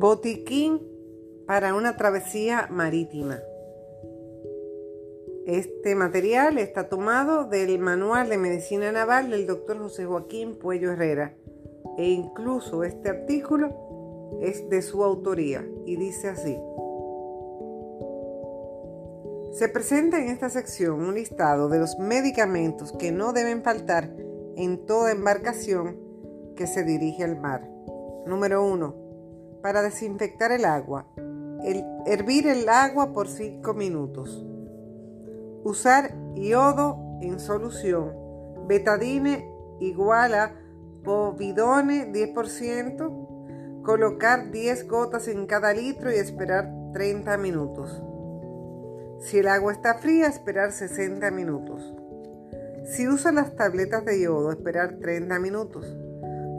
Botiquín para una travesía marítima. Este material está tomado del Manual de Medicina Naval del Dr. José Joaquín Puello Herrera e incluso este artículo es de su autoría y dice así. Se presenta en esta sección un listado de los medicamentos que no deben faltar en toda embarcación que se dirige al mar. Número 1. Para desinfectar el agua. hervir el agua por 5 minutos. Usar yodo en solución. Betadine igual a povidone 10%. Colocar 10 gotas en cada litro y esperar 30 minutos. Si el agua está fría, esperar 60 minutos. Si usa las tabletas de yodo, esperar 30 minutos.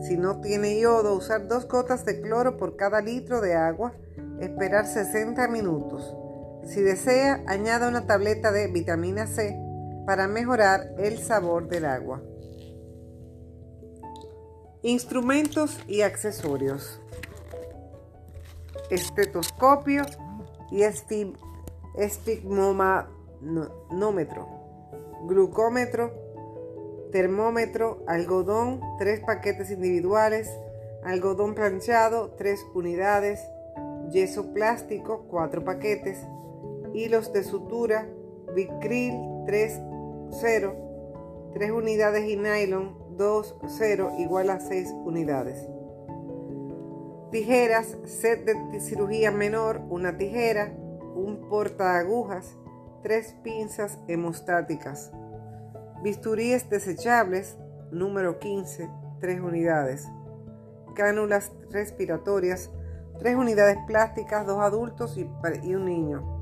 Si no tiene yodo, usar dos gotas de cloro por cada litro de agua, esperar 60 minutos. Si desea, añada una tableta de vitamina C para mejorar el sabor del agua. Instrumentos y accesorios. Estetoscopio y estigmonómetro. Glucómetro. Termómetro. Algodón. Tres paquetes individuales. Algodón planchado. Tres unidades. Yeso plástico. Cuatro paquetes hilos de sutura, Bicril 3,0, 3 unidades y nylon 2,0 igual a 6 unidades. Tijeras, set de cirugía menor, una tijera, un porta agujas, tres pinzas hemostáticas. Bisturíes desechables, número 15, 3 unidades. Cánulas respiratorias, 3 unidades plásticas, dos adultos y un niño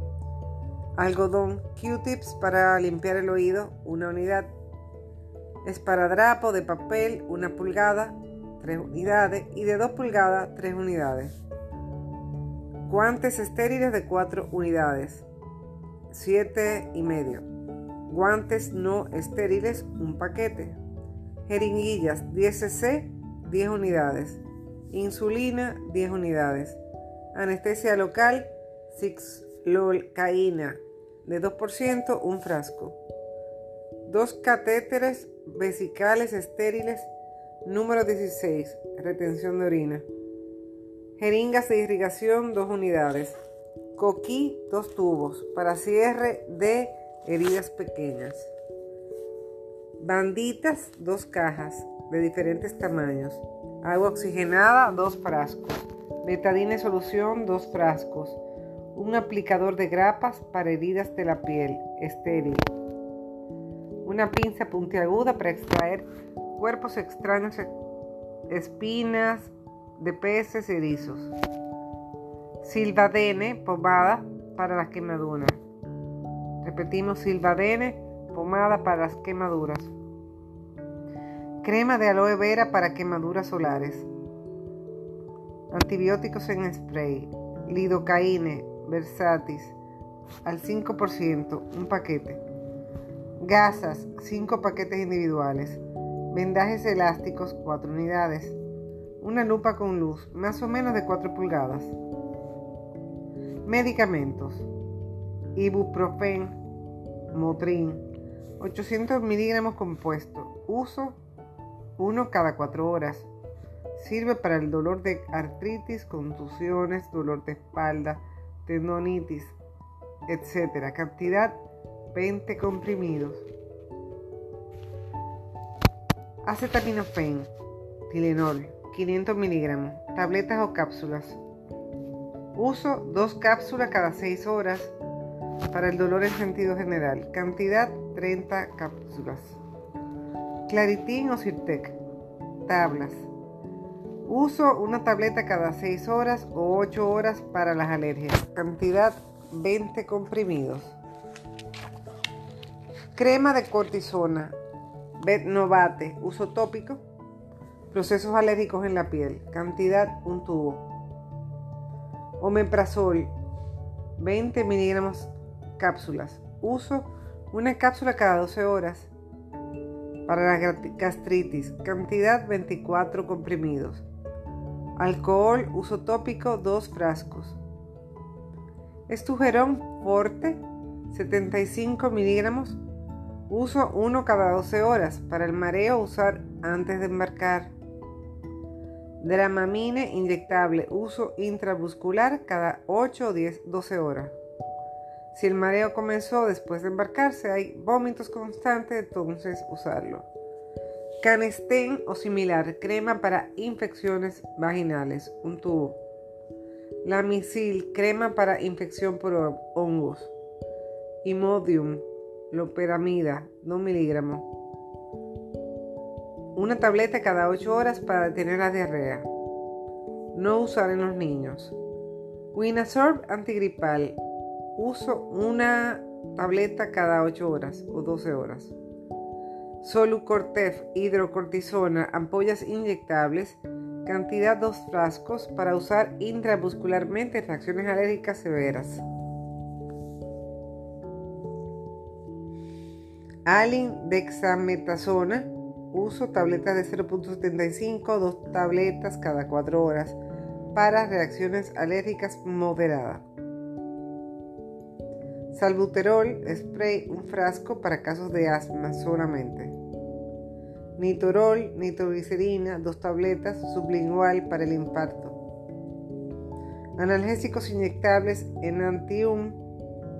algodón, Q-tips para limpiar el oído, una unidad, esparadrapo de papel, una pulgada, tres unidades, y de dos pulgadas, tres unidades. Guantes estériles de 4 unidades, 7 y medio. Guantes no estériles, un paquete. Jeringuillas 10 cc, 10 unidades. Insulina, 10 unidades. Anestesia local, Cixlocaína, de 2%, un frasco. Dos catéteres vesicales estériles, número 16, retención de orina. Jeringas de irrigación, dos unidades. Coquí, dos tubos, para cierre de heridas pequeñas. Banditas, dos cajas, de diferentes tamaños. Agua oxigenada, dos frascos. Betadine solución, dos frascos un aplicador de grapas para heridas de la piel, estéril, una pinza puntiaguda para extraer cuerpos extraños, espinas de peces erizos, silvadene, pomada para las quemaduras. Repetimos, silvadene, pomada para las quemaduras. Crema de aloe vera para quemaduras solares. Antibióticos en spray. Lidocaine, Versatis al 5%, un paquete. Gasas, 5 paquetes individuales. Vendajes elásticos, 4 unidades. Una lupa con luz, más o menos de 4 pulgadas. Medicamentos. Ibuprofen, Motrin, 800 miligramos compuesto. Uso 1 cada 4 horas. Sirve para el dolor de artritis, contusiones, dolor de espalda, tendonitis, etc. Cantidad 20 comprimidos. Acetaminofén, Tilenol, 500 miligramos, tabletas o cápsulas. Uso dos cápsulas cada 6 horas para el dolor en sentido general. Cantidad 30 cápsulas. Claritin o Sirtec. Tablas. Uso una tableta cada 6 horas o 8 horas para las alergias. Cantidad 20 comprimidos. Crema de cortisona. Betnovate. Uso tópico. Procesos alérgicos en la piel. Cantidad un tubo. Omeprazol. 20 miligramos cápsulas. Uso una cápsula cada 12 horas. Para la gastritis. Cantidad 24 comprimidos Alcohol, uso tópico, 2 frascos. Estujerón forte, 75 miligramos, uso 1 cada 12 horas. Para el mareo, usar antes de embarcar. Dramamine inyectable, uso intramuscular cada 8 o 10, 12 horas. Si el mareo comenzó después de embarcarse, hay vómitos constantes, entonces usarlo. Canestén o similar, crema para infecciones vaginales, un tubo. Lamisil, crema para infección por hongos. Imodium, loperamida, 2 miligramos. Una tableta cada 8 horas para detener la diarrea. No usar en los niños. Winasorb antigripal, Uso una tableta cada 8 horas o 12 horas. Solucortef, hidrocortisona, ampollas inyectables, cantidad 2 frascos para usar intramuscularmente en reacciones alérgicas severas. Alin dexametasona, uso tabletas de 0.75, 2 tabletas cada 4 horas para reacciones alérgicas moderadas. Salbuterol, spray, un frasco para casos de asma solamente. Nitorol, nitroglicerina, dos tabletas, sublingual para el infarto. Analgésicos inyectables, enantium,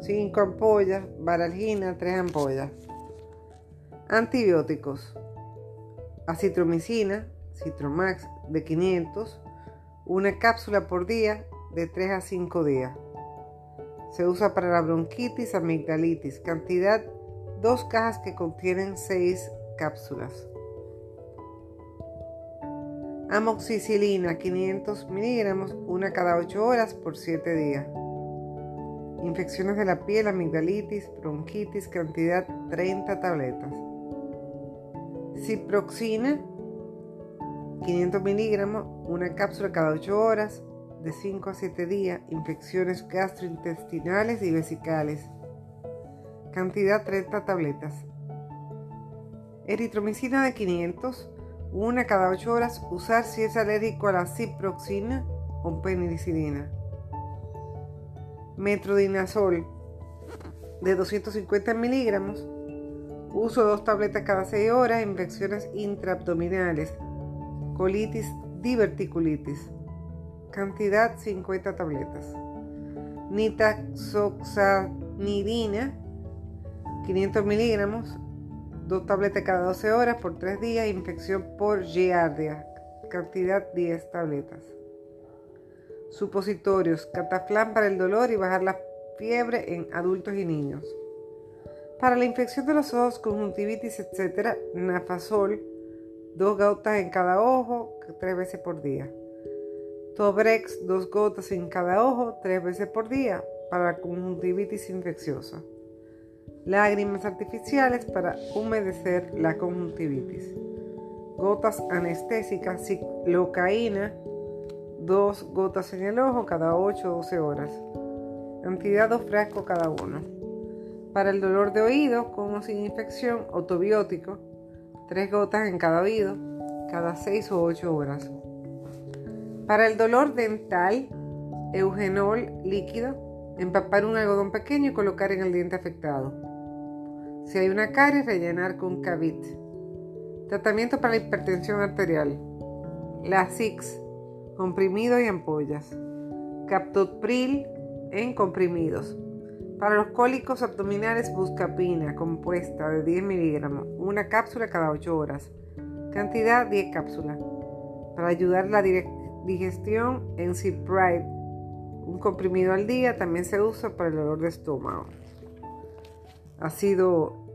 5 ampollas, baralgina, 3 ampollas. Antibióticos. Acitromicina, Citromax de 500, una cápsula por día de 3 a 5 días. Se usa para la bronquitis, amigdalitis. Cantidad, dos cajas que contienen 6 cápsulas. Amoxicilina, 500 miligramos, una cada 8 horas por 7 días. Infecciones de la piel, amigdalitis, bronquitis, cantidad 30 tabletas. Ciproxina, 500 miligramos, una cápsula cada 8 horas de 5 a 7 días, infecciones gastrointestinales y vesicales. Cantidad 30 tabletas. Eritromicina de 500, una cada 8 horas, usar si es alérgico a la ciproxina o penicilina. Metrodinazol de 250 miligramos, uso 2 tabletas cada 6 horas, infecciones intraabdominales, colitis, diverticulitis. Cantidad 50 tabletas. Nitazoxanidina 500 miligramos. Dos tabletas cada 12 horas por 3 días. Infección por giardia. Cantidad 10 tabletas. Supositorios. Cataflán para el dolor y bajar la fiebre en adultos y niños. Para la infección de los ojos, conjuntivitis, etc., nafazol, dos gotas en cada ojo, tres veces por día. Tobrex, dos gotas en cada ojo, tres veces por día, para conjuntivitis infecciosa. Lágrimas artificiales para humedecer la conjuntivitis. Gotas anestésicas, ciclocaína, dos gotas en el ojo cada 8 o 12 horas. Cantidad dos frascos cada uno. Para el dolor de oído, con o sin infección, autobiótico, tres gotas en cada oído, cada 6 o 8 horas. Para el dolor dental, eugenol líquido, empapar un algodón pequeño y colocar en el diente afectado. Si hay una caries, rellenar con Cavit. Tratamiento para la hipertensión arterial. Lasix, comprimido y ampollas. Captopril en comprimidos. Para los cólicos abdominales, buscapina compuesta de 10 miligramos, una cápsula cada 8 horas. Cantidad 10 cápsulas. Para ayudar la dirección digestión en Pride. Un comprimido al día también se usa para el dolor de estómago. Ha sido